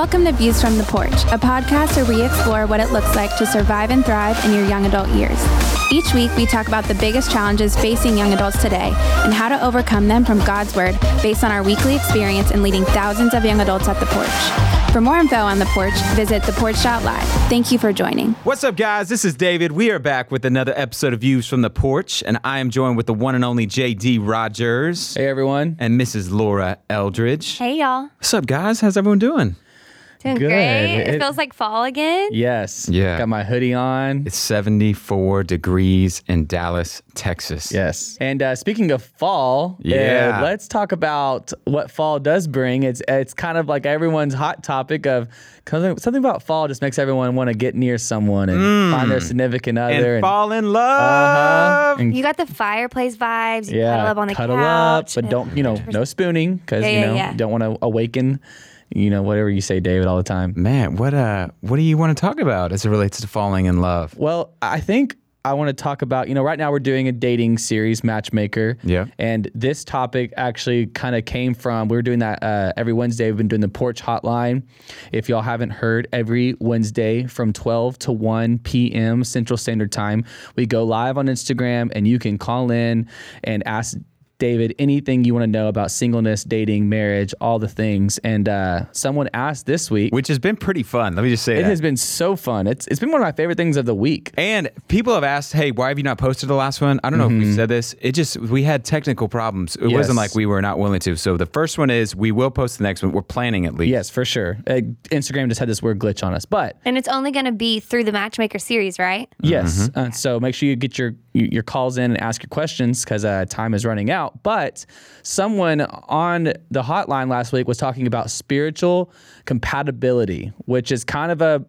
Welcome to Views from the Porch, a podcast where we explore what it looks like to survive and thrive in your young adult years. Each week, we talk about the biggest challenges facing young adults today and how to overcome them from God's Word based on our weekly experience in leading thousands of young adults at the porch. For more info on the porch, visit theporch.live. Thank you for joining. What's up, guys? This is David. We are back with another episode of Views from the Porch, and I am joined with the one and only JD Rogers Hey everyone. and Mrs. Laura Eldridge. Hey y'all. What's up, guys? How's everyone doing? Doing Good. great. It, It- feels like fall again. Yes. Yeah. Got my hoodie on. It's 74 degrees in Dallas, Texas. Yes. And uh, speaking of fall, Yeah. uh, let's talk about what fall does bring. It's it's kind of like everyone's hot topic of something something about fall just makes everyone want to get near someone and find their significant other And fall in love. uh-huh. and You got the fireplace vibes. You yeah, cuddle up on the cuddle couch. up, but don't you know no spooning because Yeah, you know yeah. you don't want to awaken. You know whatever you say, David, all the time. Man, what uh, what do you want to talk about as it relates to falling in love? Well, I think I want to talk about, you know, right now we're doing a dating series, Matchmaker. Yeah. And this topic actually kind of came from, we were doing that uh, every Wednesday. We've been doing the Porch Hotline. If y'all haven't heard, every Wednesday from 12 to 1 p.m. Central Standard Time, we go live on Instagram and you can call in and ask David anything you want to know about singleness, dating, marriage, all the things. And uh, someone asked this week, Which has been pretty fun. Let me just say it that. has been so fun. It's, it's been one of my favorite things of the week. And people have asked, "Hey, why have you not posted the last one?" I don't know if we said this. It just we had technical problems. It wasn't like we were not willing to. So the first one is we will post the next one. We're planning at least. Yes, for sure. Uh, Instagram just had this weird glitch on us, but And it's only going to be through the Matchmaker series, right? yes. Uh, so make sure you get your your calls in and ask your questions because uh, time is running out. But someone on the hotline last week was talking about spiritual compatibility, which is kind of a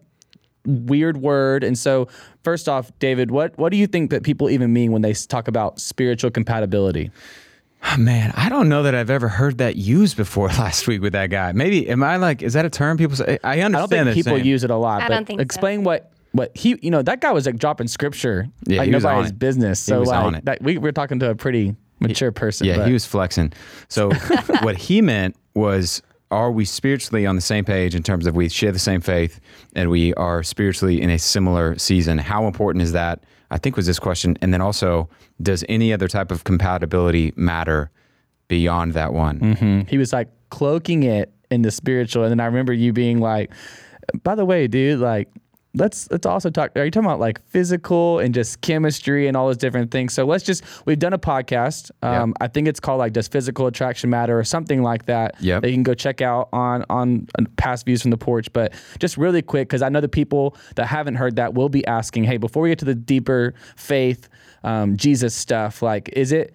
weird word. And so, first off, David, what what do you think that people even mean when they talk about spiritual compatibility? Oh, man, I don't know that I've ever heard that used before last week with that guy. Maybe am I like is that a term people say? I understand. I don't think people saying- use it a lot. I but don't think so. explain what what he you know that guy was like dropping scripture Yeah, like he was on nobody's business. So like. That, we we're talking to a pretty mature person. Yeah, but- he was flexing. So what he meant was are we spiritually on the same page in terms of we share the same faith and we are spiritually in a similar season? How important is that? I think was this question. And then also, does any other type of compatibility matter beyond that one? Mm-hmm. He was like cloaking it in the spiritual, and then I remember you being like, "By the way, dude, like." Let's let's also talk. Are you talking about like physical and just chemistry and all those different things? So let's just we've done a podcast. Um, I think it's called like Does Physical Attraction Matter or something like that. Yeah, That you can go check out on on on past views from the porch. But just really quick because I know the people that haven't heard that will be asking, hey, before we get to the deeper faith, um, Jesus stuff, like is it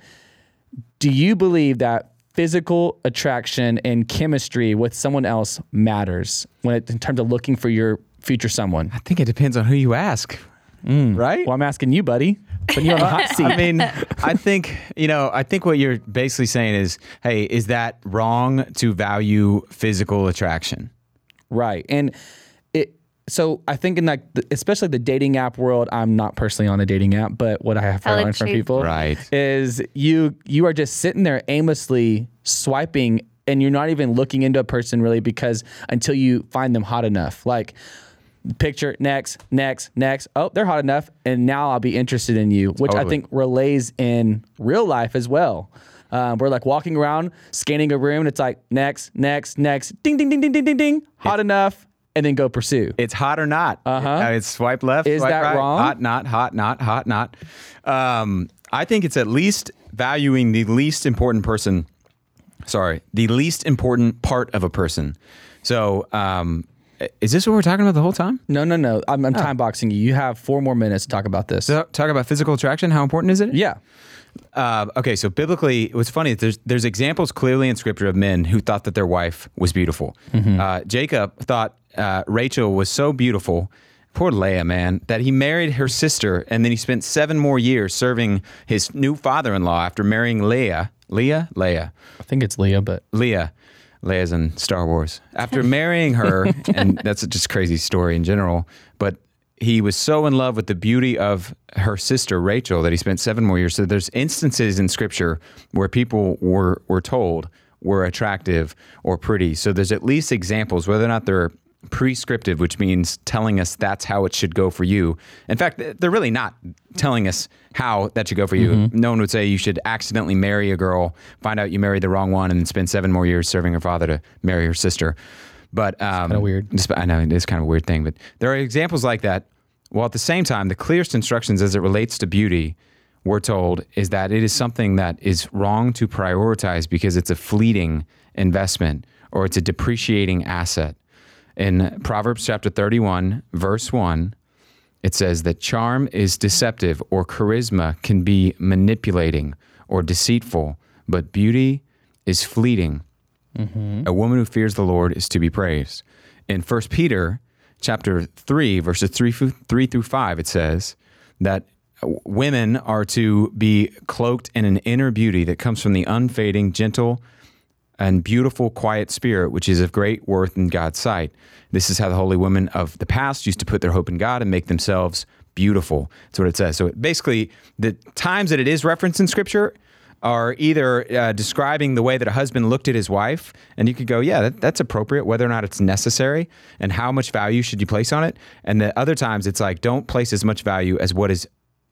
do you believe that physical attraction and chemistry with someone else matters when it, in terms of looking for your future someone? I think it depends on who you ask, mm. right? Well, I'm asking you, buddy. Putting you on the hot seat. I mean, I think, you know, I think what you're basically saying is, hey, is that wrong to value physical attraction? right. And it so I think in like especially the dating app world, I'm not personally on a dating app, but what I have Tell the heard from people Right. is you you are just sitting there aimlessly swiping and you're not even looking into a person really because until you find them hot enough. Like picture next, next, next. Oh, they're hot enough, and now I'll be interested in you, which I think relays in real life as well. Um, we're like walking around, scanning a room, and it's like next, next, next, ding, ding, ding, ding, ding, ding, ding, hot enough, and then go pursue. It's hot or not. Uh-huh. It's swipe left, Is swipe that right. wrong? Hot, not, hot, not, hot, not. Um, I think it's at least valuing the least important person. Sorry, the least important part of a person. So, um, is this what we're talking about the whole time? No, no, no. I'm, I'm time boxing you. You have four more minutes to talk about this. So, talk about physical attraction. How important is it? yeah. Uh, okay, so biblically, it was funny. There's there's examples clearly in Scripture of men who thought that their wife was beautiful. Uh, Jacob thought uh, Rachel was so beautiful. Poor Leah, man, that he married her sister, and then he spent seven more years serving his new father-in-law after marrying Leah. Leah, Leah, I think it's Leah, but Leah. Leia's in Star Wars. After marrying her, and that's a just crazy story in general, but he was so in love with the beauty of her sister Rachel that he spent seven more years. So there's instances in Scripture where people were were told were attractive or pretty. So there's at least examples, whether or not they're prescriptive, which means telling us that's how it should go for you. In fact, they're really not telling us how that should go for you. No one would say you should accidentally marry a girl, find out you married the wrong one, and then spend seven more years serving her father to marry her sister. But um, kinda weird. just- I know it is kind of a weird thing, but there are examples like that. While at the same time, the clearest instructions as it relates to beauty, we're told, is that it is something that is wrong to prioritize because it's a fleeting investment or it's a depreciating asset. In Proverbs chapter 31, verse 1, it says that charm is deceptive or charisma can be manipulating or deceitful, but beauty is fleeting. Mm-hmm. A woman who fears the Lord is to be praised. In 1 Peter chapter 3 verses 3 through, 3 through 5 it says that women are to be cloaked in an inner beauty that comes from the unfading gentle and beautiful, quiet spirit, which is of great worth in God's sight. This is how the holy women of the past used to put their hope in God and make themselves beautiful. That's what it says. So it, basically, the times that it is referenced in Scripture are either uh, describing the way that a husband looked at his wife, and you could go, yeah, that, that's appropriate, whether or not it's necessary, and how much value should you place on it. And the other times, it's like, don't place as much value as what is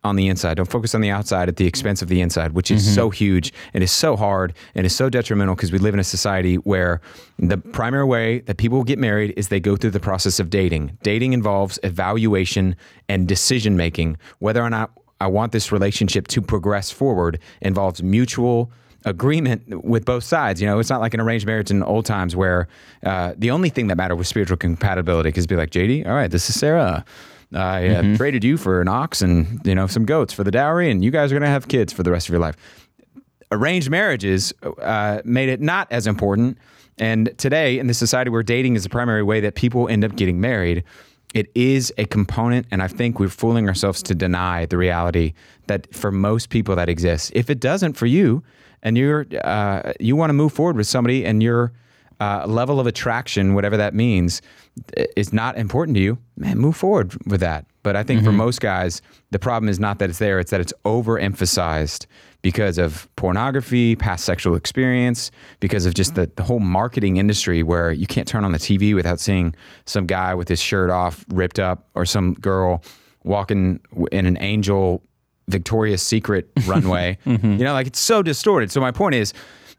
on the inside. Don't focus on the outside at the expense of the inside, which is so huge and is so hard and is so detrimental because we live in a society where the primary way that people get married is they go through the process of dating. Dating involves evaluation and decision making. Whether or not I want this relationship to progress forward involves mutual agreement with both sides. You know, it's not like an arranged marriage in old times where uh, the only thing that mattered was spiritual compatibility. Because be like, JD, all right, this is Sarah. I uh, traded you for an ox and you know some goats for the dowry, and you guys are gonna have kids for the rest of your life. Arranged marriages uh, made it not as important, and today in the society where dating is the primary way that people end up getting married, it is a component, and I think we're fooling ourselves to deny the reality that for most people that exists. If it doesn't for you, and you're uh, you want to move forward with somebody, and your uh, level of attraction, whatever that means, is not important to you, man, move forward with that. But I think for most guys, the problem is not that it's there; it's that it's overemphasized because of pornography, past sexual experience, because of just the, the whole marketing industry where you can't turn on the TV without seeing some guy with his shirt off, ripped up, or some girl walking in an angel Victoria's Secret runway. You know, like it's so distorted. So my point is,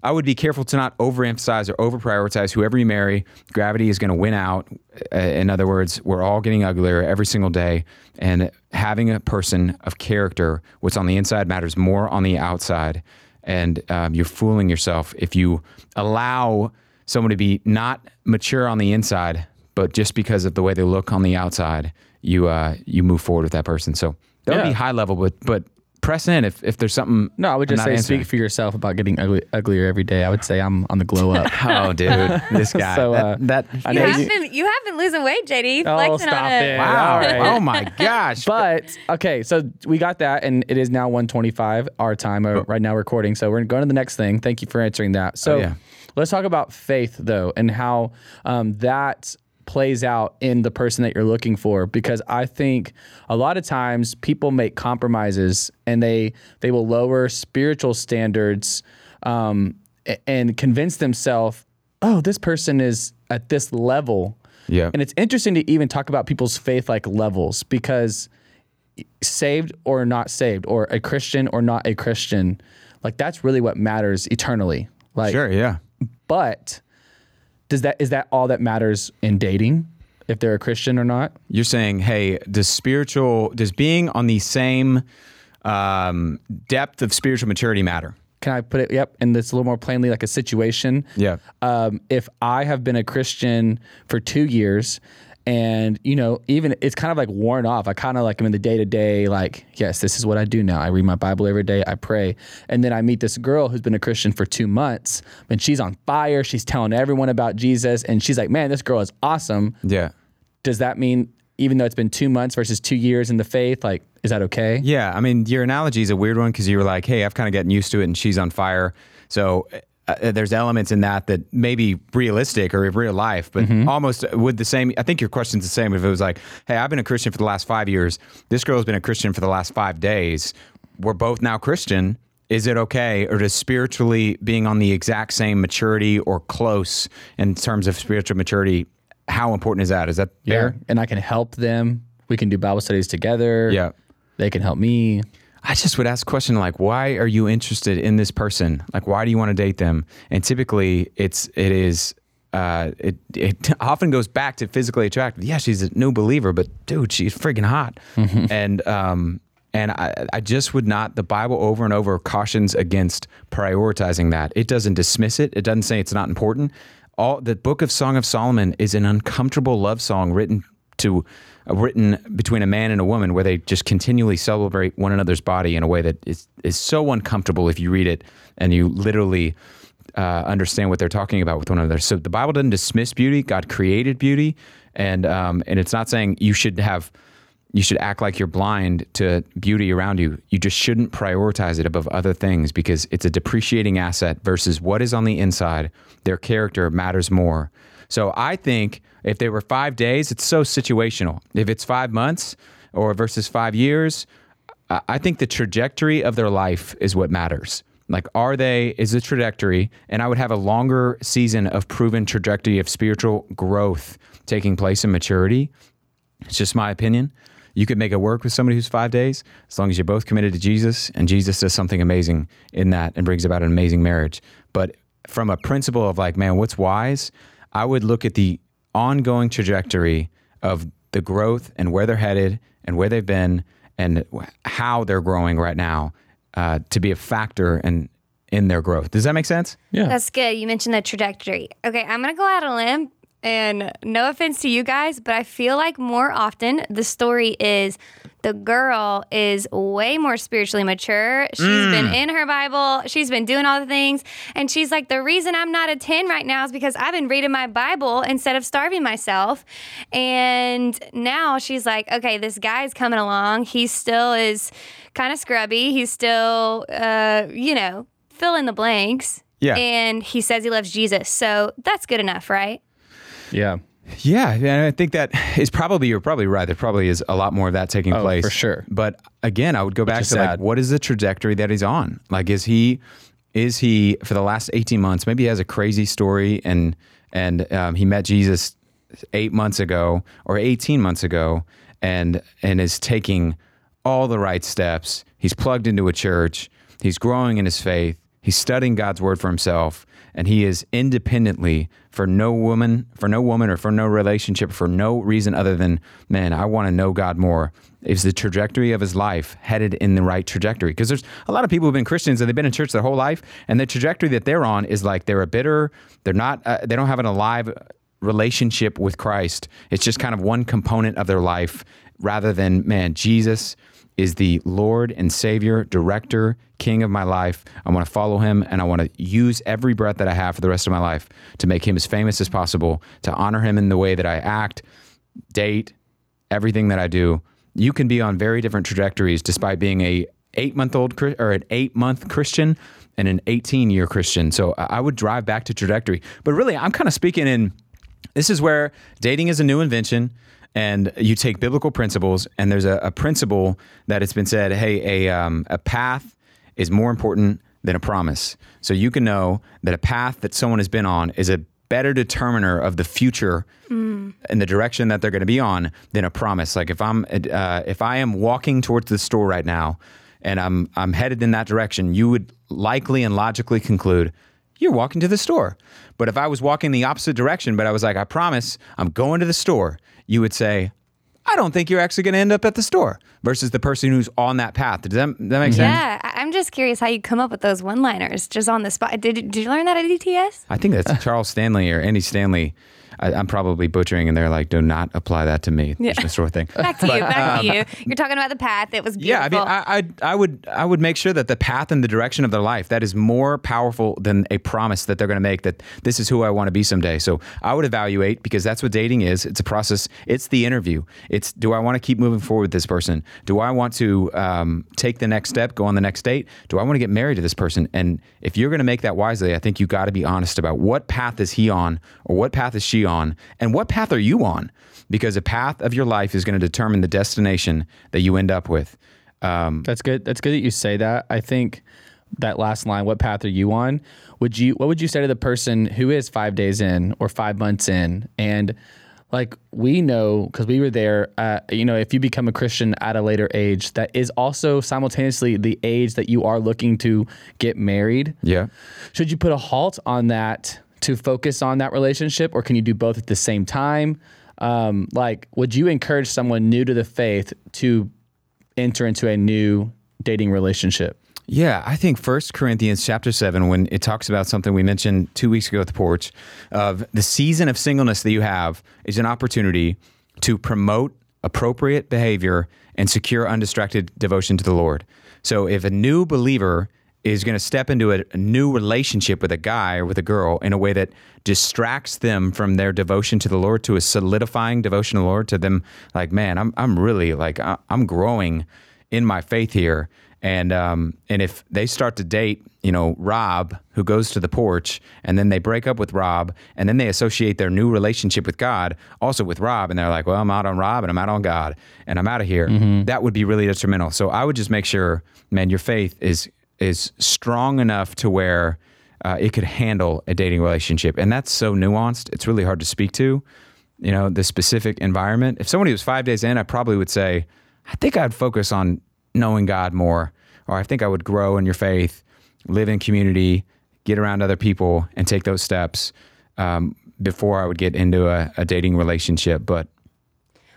I would be careful to not overemphasize or over prioritize whoever you marry. Gravity is going to win out. In other words, we're all getting uglier every single day, and having a person of character, what's on the inside matters more on the outside. And um, you're fooling yourself if you allow someone to be not mature on the inside, but just because of the way they look on the outside, you uh, you move forward with that person. So that would Yeah. be high level, but but press in if, if there's something. No, I would just say answering. speak for yourself about getting ugly, uglier every day. I would say I'm on the glow up. Oh, dude, this guy. So, uh, that, I You know have you- been you have been losing weight, JD. Oh, Flexing stop on it. it. wow. All right. Oh my gosh. But okay, so we got that, and it is now 125 our time uh, right now recording. So we're going to the next thing. Thank you for answering that. So Oh, yeah. let's talk about faith though, and how um, that plays out in the person that you're looking for. Because I think a lot of times people make compromises, and they they will lower spiritual standards um, and convince themselves, oh, this person is at this level. Yeah. And it's interesting to even talk about people's faith like levels because saved or not saved, or a Christian or not a Christian, like that's really what matters eternally. Like, sure, yeah. but does that is that all that matters in dating? If they're a Christian or not? You're saying, hey, does spiritual, does being on the same um, depth of spiritual maturity matter? Can I put it? Yep, and it's a little more plainly like a situation. Yeah. Um, if I have been a Christian for two years, and you know, even it's kind of like worn off. I kind of like i'm in the day to day, like, yes, this is what I do now. I read my Bible every day. I pray, and then I meet this girl who's been a Christian for two months, and she's on fire. She's telling everyone about Jesus, and she's like, man, this girl is awesome. Yeah. Does that mean even though it's been two months versus two years in the faith, like, is that okay? Yeah, I mean, your analogy is a weird one because you were like, "Hey, I've kind of gotten used to it, and she's on fire." So uh, there's elements in that that may be realistic or real life, but almost would the same. I think your question's the same if it was like, "Hey, I've been a Christian for the last five years. This girl's been a Christian for the last five days. We're both now Christian." Is it okay, or does spiritually being on the exact same maturity or close in terms of spiritual maturity how important is that? Is that Yeah. fair? And I can help them. We can do Bible studies together. Yeah. They can help me. I just would ask a question like, why are you interested in this person? Like, why do you want to date them? And typically, it's it is uh, it it often goes back to physically attractive. Yeah, she's a new believer, but dude, she's freaking hot. And um and I, I just would not. The Bible over and over cautions against prioritizing that. It doesn't dismiss it. It doesn't say it's not important. All the Book of Song of Solomon is an uncomfortable love song written to written between a man and a woman where they just continually celebrate one another's body in a way that is is so uncomfortable if you read it and you literally uh, understand what they're talking about with one another. So the Bible doesn't dismiss beauty. God created beauty, and um, and it's not saying you should have you should act like you're blind to beauty around you. You just shouldn't prioritize it above other things because it's a depreciating asset versus what is on the inside. Their character matters more. So I think if they were five days, it's so situational. If it's five months or versus five years, I think the trajectory of their life is what matters. Like, are they, is the trajectory, and I would have a longer season of proven trajectory of spiritual growth taking place in maturity. It's just my opinion. You could make it work with somebody who's five days as long as you're both committed to Jesus and Jesus does something amazing in that and brings about an amazing marriage. But from a principle of like, man, what's wise? I would look at the ongoing trajectory of the growth and where they're headed and where they've been and how they're growing right now uh, to be a factor in in their growth. Does that make sense? Yeah. That's good. You mentioned the trajectory. Okay, I'm gonna go out on a limb, and no offense to you guys, but I feel like more often the story is the girl is way more spiritually mature. She's been in her Bible. She's been doing all the things, and she's like, the reason I'm not a ten right now is because I've been reading my Bible instead of starving myself. And now she's like, okay, this guy's coming along. He still is kind of scrubby. He's still, uh, you know, fill in the blanks. Yeah. And he says he loves Jesus. So that's good enough, right? Yeah. Yeah, and I think that is probably you're probably right. There probably is a lot more of that taking Oh, place for sure. But again, I would go back to like, what is the trajectory that he's on? Like, is he is he for the last eighteen months? Maybe he has a crazy story, and and um, he met Jesus eight months ago or eighteen months ago, and and is taking all the right steps. He's plugged into a church. He's growing in his faith. He's studying God's word for himself, and he is independently for no woman, for no woman, or for no relationship, for no reason other than, man, I want to know God more. Is the trajectory of his life headed in the right trajectory? Because there's a lot of people who've been Christians and they've been in church their whole life, and the trajectory that they're on is like they're a bitter, they're not, uh, they don't have an alive relationship with Christ. It's just kind of one component of their life rather than, man, Jesus is the Lord and Savior, director, king of my life. I want to follow him and I want to use every breath that I have for the rest of my life to make him as famous as possible, to honor him in the way that I act, date, everything that I do. You can be on very different trajectories despite being a 8-month-old or an 8-month Christian and an 18-year Christian. So I I would drive back to trajectory. But really, I'm kind of speaking in this is where dating is a new invention and you take biblical principles and there's a, a principle that it's been said hey a, um, a path is more important than a promise. So you can know that a path that someone has been on is a better determiner of the future and the direction that they're going to be on than a promise. Like if i'm uh, if i am walking towards the store right now and i'm i'm headed in that direction you would likely and logically conclude you're walking to the store. But if I was walking the opposite direction, but I was like, I promise, I'm going to the store, you would say, I don't think you're actually going to end up at the store versus the person who's on that path. Does that, that make sense? Yeah. I'm just curious how you come up with those one liners just on the spot. Did, did you learn that at DTS? I think that's Charles Stanley or Andy Stanley. I, I'm probably butchering, and they're like, do not apply that to me. Yeah. Yeah. Sort of thing. Back to you. Back to you. You're talking about the path. It was beautiful. Yeah. I mean, I, I, I would, I would make sure that the path and the direction of their life that is more powerful than a promise that they're going to make that this is who I want to be someday. So I would evaluate because that's what dating is. It's a process. It's the interview. It's do I want to keep moving forward with this person? Do I want to um, take the next step, go on the next date? Do I want to get married to this person? And if you're going to make that wisely, I think you got to be honest about what path is he on or what path is she on, and what path are you on? Because a path of your life is going to determine the destination that you end up with. Um, That's good. That's good that you say that. I think that last line, what path are you on? Would you what would you say to the person who is 5 days in or 5 months in and like we know because we were there. Uh, you know, if you become a Christian at a later age, that is also simultaneously the age that you are looking to get married. Yeah. Should you put a halt on that to focus on that relationship, or can you do both at the same time? Um, like, would you encourage someone new to the faith to enter into a new dating relationship? Yeah, I think First Corinthians chapter seven, when it talks about something we mentioned two weeks ago at the porch, of the season of singleness that you have is an opportunity to promote appropriate behavior and secure undistracted devotion to the Lord. So if a new believer is going to step into a, a new relationship with a guy or with a girl in a way that distracts them from their devotion to the Lord, to a solidifying devotion to the Lord, to them like, man, I'm I'm really like I- I'm growing in my faith here. And um, and if they start to date, you know, Rob, who goes to the porch, and then they break up with Rob, and then they associate their new relationship with God also with Rob, and they're like, well, I'm out on Rob, and I'm out on God, and I'm out of here. That would be really detrimental. So I would just make sure, man, your faith is is strong enough to where uh, it could handle a dating relationship, and that's so nuanced. It's really hard to speak to, you know, the specific environment. If somebody was five days in, I probably would say, I think I'd focus on knowing God more, or I think I would grow in your faith, live in community, get around other people, and take those steps um, before I would get into a, a dating relationship. But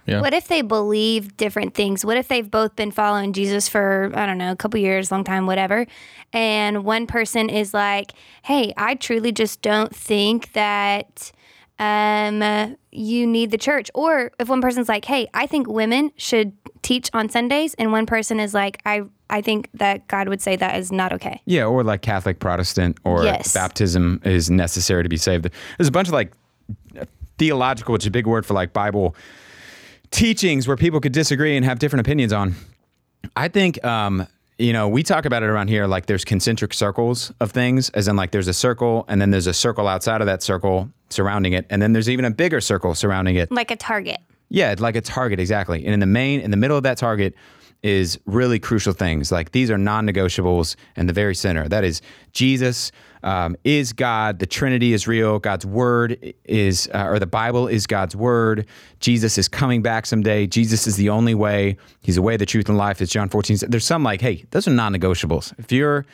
Yeah. What if they believe different things? What if they've both been following Jesus for, I don't know, a couple years, long time, whatever? And one person is like, hey, I truly just don't think that um, you need the church. Or if one person's like, hey, I think women should teach on Sundays, and one person is like, I, I think that God would say that is not okay. Yeah, or like Catholic Protestant or Yes. baptism is necessary to be saved. There's a bunch of like theological, which is a big word for like Bible teachings where people could disagree and have different opinions on. I think um, you know, we talk about it around here like there's concentric circles of things, as in like there's a circle and then there's a circle outside of that circle surrounding it, and then there's even a bigger circle surrounding it. Like a target. Yeah, like a target exactly. And in the main, in the middle of that target is really crucial things. Like these are non-negotiables in the very center. That is Jesus um, is God. The Trinity is real. God's word is, uh, or the Bible is God's word. Jesus is coming back someday. Jesus is the only way. He's the way, the truth, and life. It's John 14. There's some like, hey, those are non-negotiables. If you're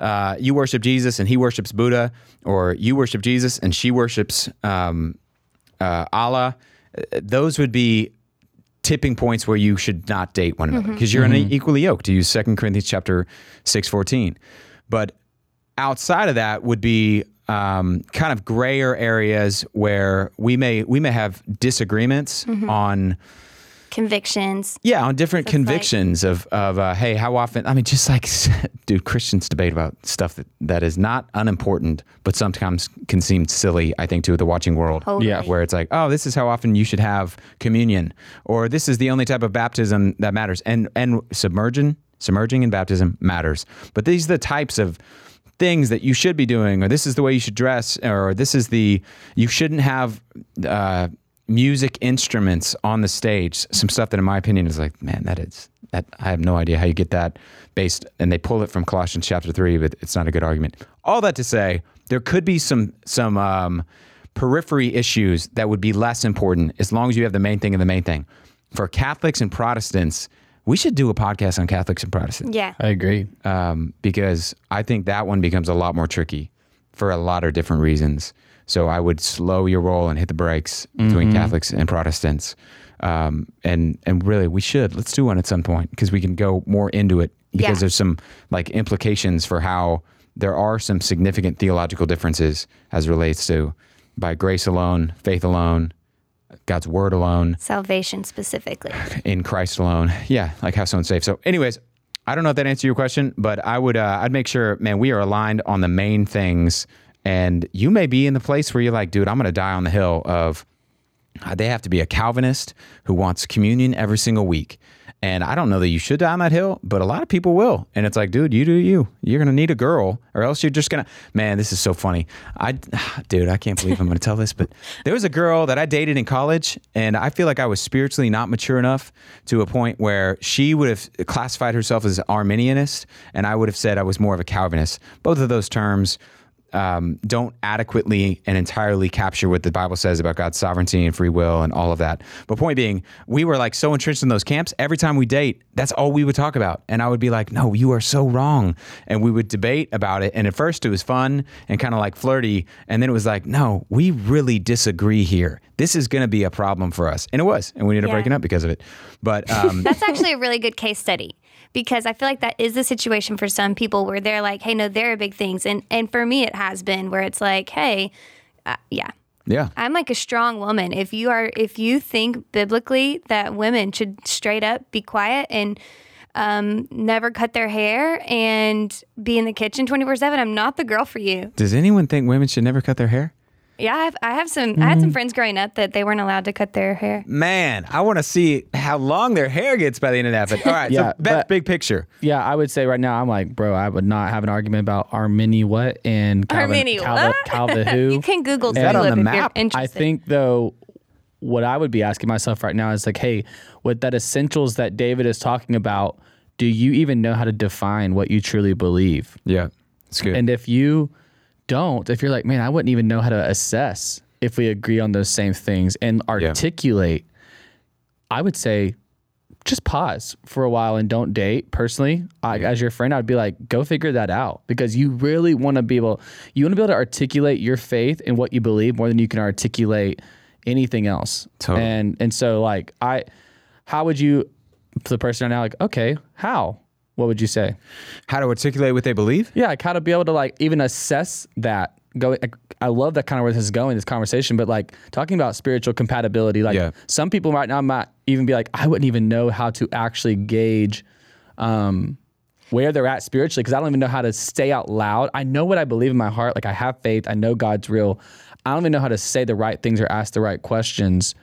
uh, you worship Jesus and he worships Buddha, or you worship Jesus and she worships um, uh, Allah, uh, those would be tipping points where you should not date one another mm-hmm. because you're in an mm-hmm. equally yoked to use 2 corinthians chapter 6 14 but outside of that would be um, kind of grayer areas where we may we may have disagreements mm-hmm. on Convictions. yeah, on different So it's like- convictions of of uh, hey, how often? I mean, just like dude, Christians debate about stuff that, that is not unimportant, but sometimes can seem silly. I think to the watching world, Totally. Yeah. where it's like, oh, this is how often you should have communion, or this is the only type of baptism that matters, and and submerging submerging in baptism matters, but these are the types of things that you should be doing, or this is the way you should dress, or this is the you shouldn't have. Uh, music instruments on the stage some stuff that in my opinion is like man that is that i have no idea how you get that based and they pull it from colossians chapter 3 but it's not a good argument all that to say there could be some some um, periphery issues that would be less important as long as you have the main thing and the main thing for catholics and protestants we should do a podcast on catholics and protestants Yeah. I agree. um, because I think that one becomes a lot more tricky for a lot of different reasons. So I would slow your roll and hit the brakes between Catholics and Protestants. Um, and and really, we should let's do one at some point because we can go more into it because Yeah. there's some like implications for how there are some significant theological differences as relates to by grace alone, faith alone, God's word alone, Salvation specifically. in Christ alone. Yeah, like how someone's saved. So, anyways, I don't know if that answered your question, but I would uh, I'd make sure, man, we are aligned on the main things. And you may be in the place where you're like, dude, I'm going to die on the hill of. uh, they have to be a Calvinist who wants communion every single week. And I don't know that you should die on that hill, but a lot of people will. And it's like, dude, you do you. You're gonna need a girl, or else you're just gonna. Man, this is so funny. I, dude, I can't believe I'm gonna tell this, but there was a girl that I dated in college, and I feel like I was spiritually not mature enough to a point where she would have classified herself as Arminianist, and I would have said I was more of a Calvinist. Both of those terms um, don't adequately and entirely capture what the Bible says about God's sovereignty and free will and all of that. But point being, we were like so entrenched in those camps. Every time we date, that's all we would talk about. And I would be like, no, you are so wrong. And we would debate about it. And at first it was fun and kind of like flirty. And then it was like, no, we really disagree here. This is going to be a problem for us. And it was. And we ended up Yeah. breaking up because of it. But um, That's actually a really good case study because I feel like that is the situation for some people where they're like, hey, no, there are big things. And, and for me, it has been where it's like, hey, uh, yeah. yeah. I'm like a strong woman. If you are, if you think biblically that women should straight up be quiet and um, never cut their hair and be in the kitchen 24 seven, I'm not the girl for you. Does anyone think women should never cut their hair? Yeah, I have, I have some, I had some mm-hmm. friends growing up that they weren't allowed to cut their hair. Man, I want to see how long their hair gets by the end of that. But all right, Yeah, so Beth, but- big picture. Yeah, I would say right now I'm like, bro, I would not have an argument about Armini what and Calvin, Armini Calvin, what? Calvin who. You can Google that on Tulip the if map? I think though, what I would be asking myself right now is like, hey, with that essentials that David is talking about, do you even know how to define what you truly believe? Yeah, it's good. And if you don't, if you're like, man, I wouldn't even know how to assess if we agree on those same things and articulate, I would say just pause for a while and don't date. Personally, I, as your friend, I'd be like, go figure that out because you really want to be able, you want to be able to articulate your faith and what you believe more than you can articulate anything else. Totally. And and so like I, how would you, for the person right now, like, okay, how? What would you say? how to articulate what they believe? Yeah, like how to be able to like even assess that. Go. I love that kind of where this is going, this conversation. But like talking about spiritual compatibility, like Yeah. some people right now might even be like, I wouldn't even know how to actually gauge um, where they're at spiritually because I don't even know how to say out loud. I know what I believe in my heart. Like I have faith. I know God's real. I don't even know how to say the right things or ask the right questions.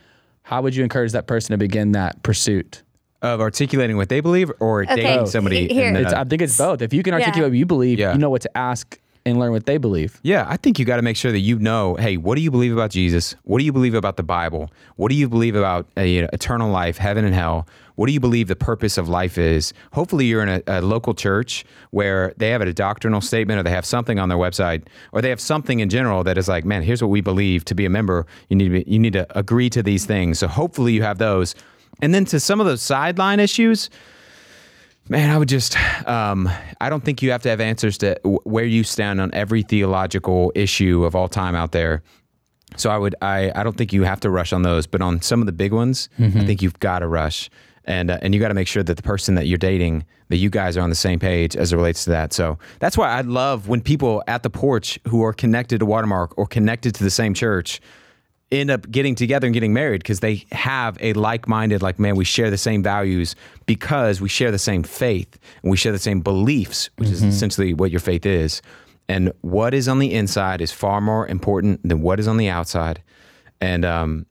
How would you encourage that person to begin that pursuit? Of articulating what they believe or dating Both. somebody. Here. and then, It's, uh, I think it's both. If you can articulate what you believe, Yeah. you know what to ask and learn what they believe. Yeah, I think you got to make sure that you know, hey, what do you believe about Jesus? What do you believe about the Bible? What do you believe about uh, you know, eternal life, heaven and hell? What do you believe the purpose of life is? Hopefully, you're in a, a local church where they have a doctrinal statement or they have something on their website or they have something in general that is like, man, here's what we believe. To be a member, you need to, be, you need to agree to these things. So hopefully, you have those. And then to some of those sideline issues, Man, I would just, um, I don't think you have to have answers to where you stand on every theological issue of all time out there. So I would, I, I don't think you have to rush on those, but on some of the big ones, I think you've got to rush, and uh, and you got to make sure that the person that you're dating, that you guys are on the same page as it relates to that. So that's why I love when people at the porch who are connected to Watermark or connected to the same church end up getting together and getting married because they have a like-minded like man we share the same values because we share the same faith and we share the same beliefs which is essentially what your faith is. And what is on the inside is far more important than what is on the outside. And um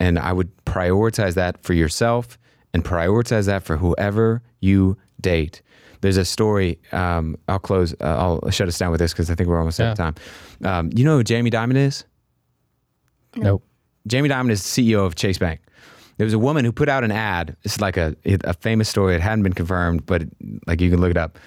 and I would prioritize that for yourself and prioritize that for whoever you date. There's a story um I'll close uh, I'll shut us down with this because I think we're almost out of time. Um you know who Jamie Dimon is Nope. Jamie Dimon is CEO of Chase Bank. There was a woman who put out an ad. It's like a a famous story. It hadn't been confirmed, but like you can look it up.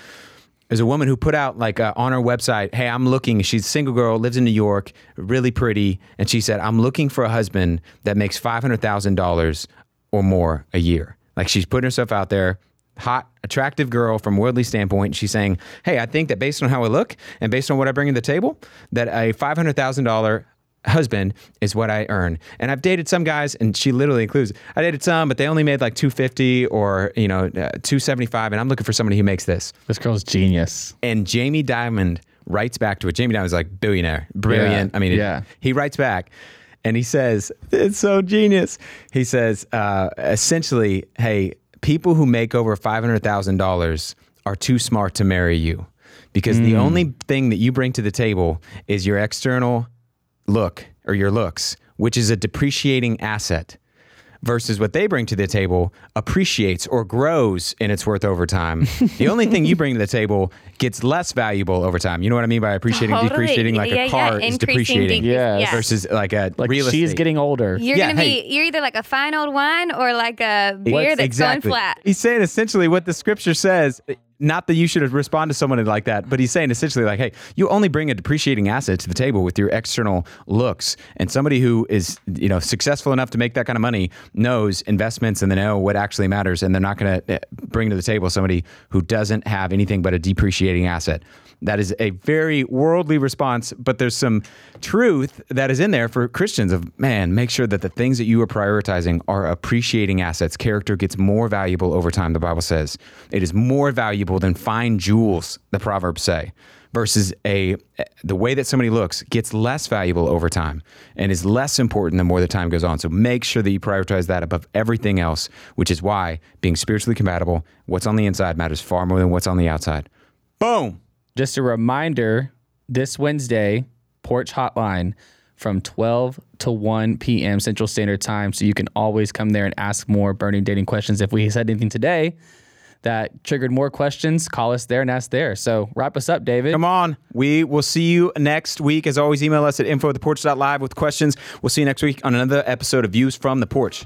There's a woman who put out like uh, on her website, "Hey, I'm looking. She's a single girl, lives in New York, really pretty, and she said, I'm looking for a husband that makes five hundred thousand dollars or more a year. Like she's putting herself out there." Hot, attractive girl from worldly standpoint. She's saying, "Hey, I think that based on how I look and based on what I bring to the table, that a five hundred thousand dollar husband is what I earn. And I've dated some guys, and she literally includes. I dated some, but they only made like two fifty or you know uh, two seventy five, and I'm looking for somebody who makes this. This girl's genius. And Jamie Dimon writes back to it. Jamie Dimon is like billionaire, brilliant. Yeah, I mean, it- yeah. he writes back. And he says, it's so genius. He says, uh, essentially, hey, people who make over $500,000 are too smart to marry you because the only thing that you bring to the table is your external look or your looks, which is a depreciating asset versus what they bring to the table appreciates or grows in its worth over time. the only thing you bring to the table gets less valuable over time. You know what I mean by appreciating, Totally. depreciating? Like Yeah, a yeah, car is depreciating decreasing. Yes. Yeah. versus like a Like real she's estate. getting older. You're Yeah, gonna hey. be you're either like a fine old wine or like a beer What's- that's exactly. going flat. He's saying essentially what the scripture says. Not that you should respond to someone like that, but he's saying essentially like, hey, you only bring a depreciating asset to the table with your external looks, and somebody who is you know successful enough to make that kind of money knows investments and they know what actually matters, and they're not going to eh, bring to the table somebody who doesn't have anything but a depreciating asset. That is a very worldly response, but there's some truth that is in there for Christians of man, make sure that the things that you are prioritizing are appreciating assets. Character gets more valuable over time, the Bible says. It is more valuable than fine jewels, the Proverbs say. Versus a the way that somebody looks gets less valuable over time and is less important the more the time goes on. So make sure that you prioritize that above everything else, which is why being spiritually compatible, what's on the inside matters far more than what's on the outside. Boom. Just a reminder this Wednesday, Porch Hotline from 12 to 1 p.m. Central Standard Time. So you can always come there and ask more burning dating questions. If we said anything today that triggered more questions, call us there and ask there. So wrap us up, David. Come on. We will see you next week. As always, email us at info at theporch.live with questions. We'll see you next week on another episode of Views from the Porch.